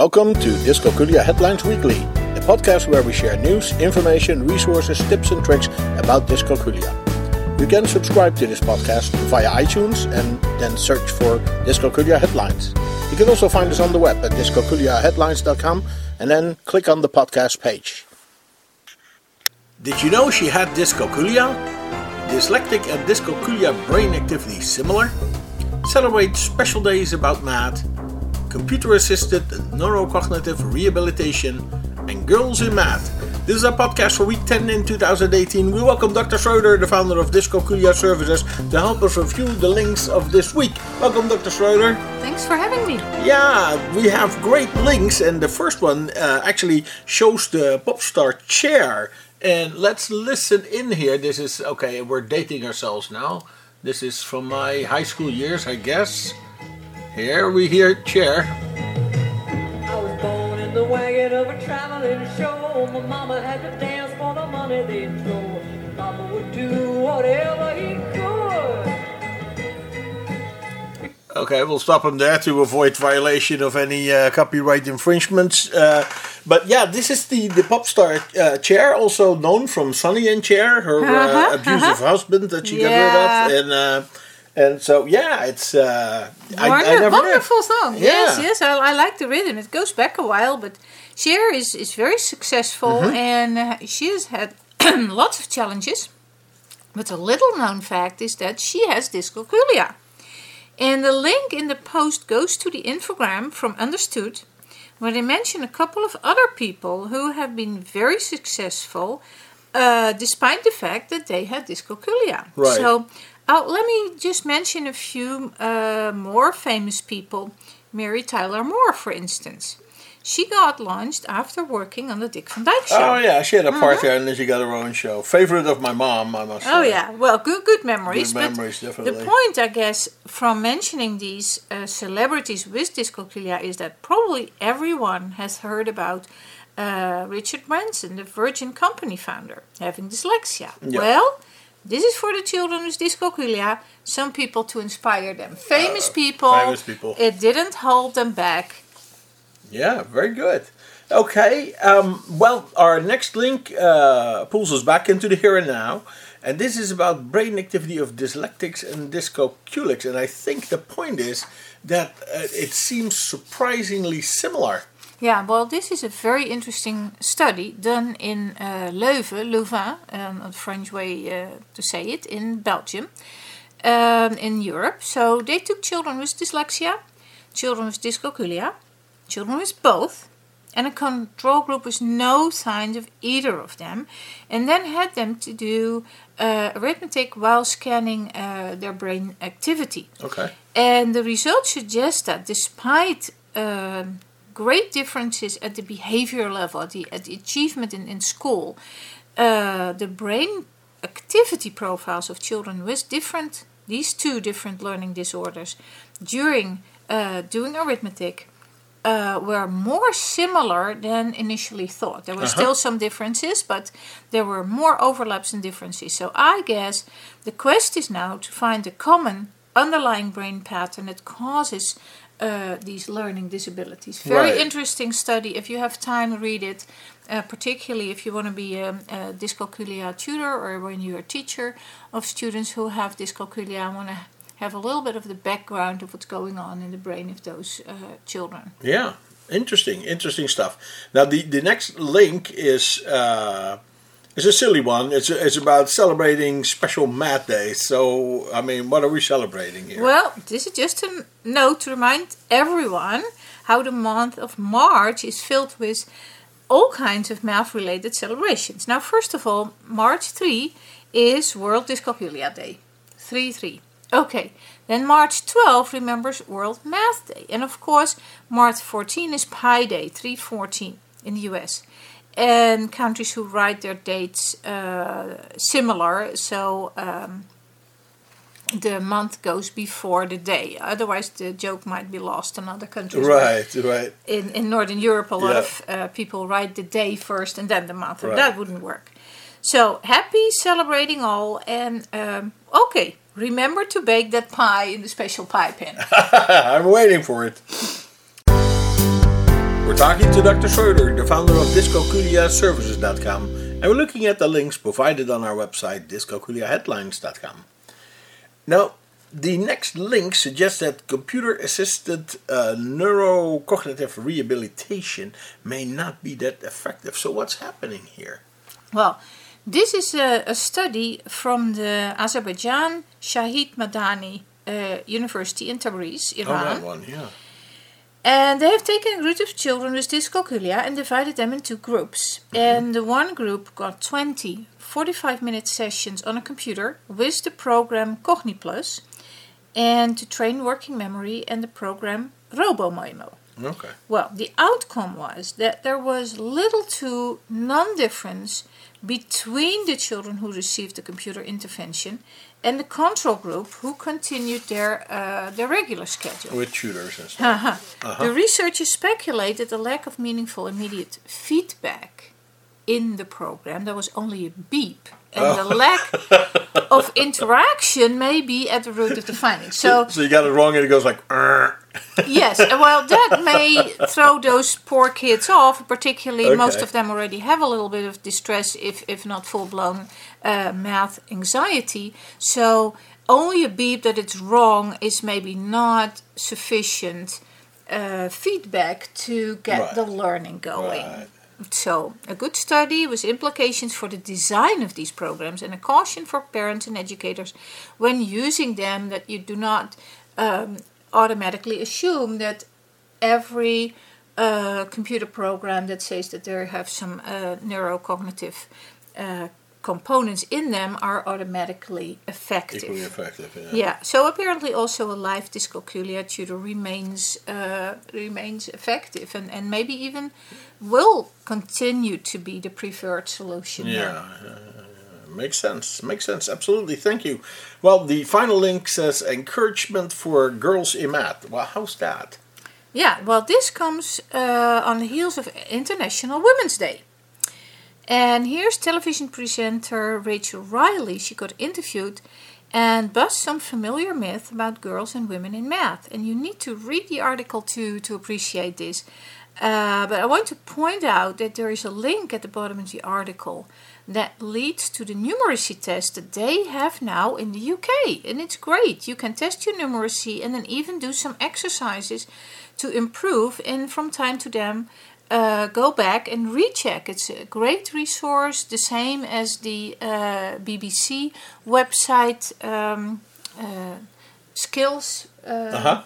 Welcome to Dyscalculia Headlines Weekly, a podcast where we share news, information, resources, tips, and tricks about dyscalculia. You can subscribe to this podcast via iTunes and then search for Dyscalculia Headlines. You can also find us on the web at dyscalculiaheadlines.com and then click on the podcast page. Did you know she had dyscalculia? Dyslectic and dyscalculia brain activity similar? Celebrate special days about math, computer assisted neurocognitive rehabilitation, and girls in math. This is our podcast for week 10 in 2018. We welcome Dr. Schroeder, the founder of Dyscalculia Services, to help us review the links of this week. Welcome, Dr. Schroeder. Thanks for having me. Yeah, we have great links, and the first one uh, actually shows the pop star Cher. And let's listen in here. This is okay, we're dating ourselves now. This is from my high school years, I guess. Here we hear Cher. I was born in the wagon of a traveling show. My mama had to dance for the money they'd throw. Papa would do whatever he could. Okay, we'll stop him there to avoid violation of any uh, copyright infringements. Uh, but yeah, this is the, the pop star uh, Cher, also known from Sonny and Cher, her uh, Uh-huh, abusive uh-huh. husband that she Yeah. got rid of. And, uh, and so, yeah, it's. Uh, I, I never knew. wonderful song. Yes, Yeah. yes, I, I like the rhythm. It goes back a while, but Cher is, is very successful Mm-hmm. and uh, she has had lots of challenges. But a little known fact is that she has dyscalculia. And the link in the post goes to the infogram from Understood, where they mention a couple of other people who have been very successful uh, despite the fact that they had dyscalculia. Right. So uh, let me just mention a few uh, more famous people. Mary Tyler Moore, for instance. She got launched after working on the Dick Van Dyke Show. Oh, yeah, she had a part there and then she got her own show. Favorite of my mom, I must say. Oh say. yeah, well, good good memories. Good but memories, The point, I guess, from mentioning these uh, celebrities with dyscalculia is that probably everyone has heard about uh, Richard Branson, the Virgin Company founder, having dyslexia. Yeah. Well. This is for the children with dyscalculia. Some people to inspire them. Famous people. Uh, famous people. It didn't hold them back. Yeah, very good. Okay, um, well, our next link uh, pulls us back into the here and now, and this is about brain activity of dyslectics and dyscalculics. And I think the point is that uh, it seems surprisingly similar. Yeah, well, this is a very interesting study done in uh, Leuven, Louvain, um, a French way uh, to say it, in Belgium, um, in Europe. So they took children with dyslexia, children with dyscalculia, children with both, and a control group with no signs of either of them, and then had them to do uh, arithmetic while scanning uh, their brain activity. Okay. And the results suggest that despite um, great differences at the behavior level, at the, at the achievement in, in school, uh, the brain activity profiles of children with different, these two different learning disorders during uh, doing arithmetic uh, were more similar than initially thought. There were still some differences, but there were more overlaps and differences. So I guess the quest is now to find a common underlying brain pattern that causes uh, these learning disabilities. Very Right. interesting study. If you have time, read it. Uh, particularly if you want to be a, a dyscalculia tutor or when you're a teacher of students who have dyscalculia, I want to have a little bit of the background of what's going on in the brain of those uh, children. Yeah, interesting, interesting stuff. Now, the, the next link is uh, is a silly one. It's, it's about celebrating special math days. So, I mean, what are we celebrating here? Well, this is just a note to remind everyone how the month of March is filled with all kinds of math related celebrations. Now, first of all, March 3 is World Dyscalculia Day. 3 3. Okay, then March 12 remembers World Math Day. And of course, March 14 is Pi Day, 314 in the US. And countries who write their dates uh, similar, so um, the month goes before the day. Otherwise, the joke might be lost in other countries. right, right. In, in Northern Europe, a lot Yeah. of uh, people write the day first and then the month, and Right. that wouldn't work. So, happy celebrating all, and um, okay, remember to bake that pie in the special pie pan. I'm waiting for it. We're talking to Dr. Schroeder, the founder of DyscalculiaServices.com, and we're looking at the links provided on our website, DyscalculiaHeadlines.com. Now, the next link suggests that computer assisted uh, neurocognitive rehabilitation may not be that effective. So, what's happening here? Well, this is a, a study from the Azerbaijan Shahid Madani uh, University in Tabriz, Iran. Oh, that one, yeah. And they have taken a group of children with dyscalculia and divided them into groups. And the one group got 20 45 minute sessions on a computer with the program CogniPlus and to train working memory and the program RoboMemo. Okay. Well, the outcome was that there was little to non difference between the children who received the computer intervention and the control group who continued their, uh, their regular schedule. With tutors and stuff. Uh-huh. The researchers speculated the lack of meaningful immediate feedback in the program. There was only a beep, and the lack of interaction may be at the root of the findings. So, So you got it wrong and it goes like, "Arr." yes, well, that may throw those poor kids off. Particularly, most of them already have a little bit of distress, if if not full blown uh, math anxiety. So, only a beep that it's wrong is maybe not sufficient uh, feedback to get Right. the learning going. Right. So, a good study with implications for the design of these programs and a caution for parents and educators when using them that you do not um, automatically assume that every uh, computer program that says that they have some uh, neurocognitive uh, components in them are automatically effective. Equally effective, yeah. Yeah. So apparently, also a live dyscalculia tutor remains uh, remains effective, and, and maybe even will continue to be the preferred solution. Yeah, makes sense. Makes sense. Absolutely. Thank you. Well, the final link says encouragement for girls in math. Well, how's that? Yeah, well, this comes uh, on the heels of International Women's Day. And here's television presenter Rachel Riley. She got interviewed and bust some familiar myth about girls and women in math. And you need to read the article to, to appreciate this. Uh, but I want to point out that there is a link at the bottom of the article that leads to the numeracy test that they have now in the UK. And it's great. You can test your numeracy and then even do some exercises to improve. And from time to time, uh, go back and recheck. It's a great resource, the same as the uh, BBC website um, uh, skills. Uh, Uh-huh.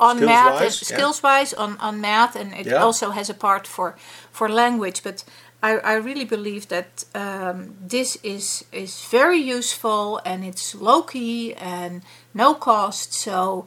on Skills math, wise, and yeah. skills wise on, on math, and it Yeah. also has a part for for language. But I, I really believe that um, this is is very useful and it's low key and no cost. So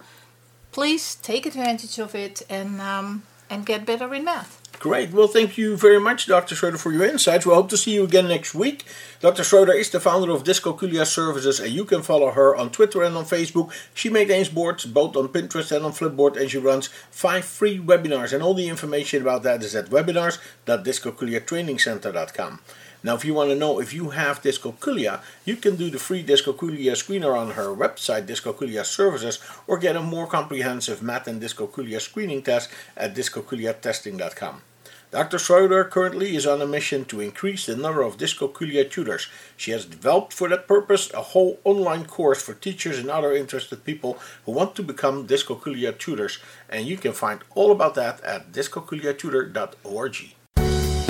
please take advantage of it and um, and get better in math. Great. Well, thank you very much, Dr. Schroeder, for your insights. We hope to see you again next week. Dr. Schroeder is the founder of Dyscalculia Services, and you can follow her on Twitter and on Facebook. She maintains boards both on Pinterest and on Flipboard, and she runs five free webinars. And all the information about that is at webinars.dyscalculiatrainingcenter.com. Now, if you want to know if you have dyscalculia, you can do the free dyscalculia screener on her website, Dyscalculia Services, or get a more comprehensive math and dyscalculia screening test at dyscalculiatesting.com. Dr. Schroeder currently is on a mission to increase the number of dyscalculia tutors. She has developed for that purpose a whole online course for teachers and other interested people who want to become dyscalculia tutors, and you can find all about that at dyscalculiatutor.org.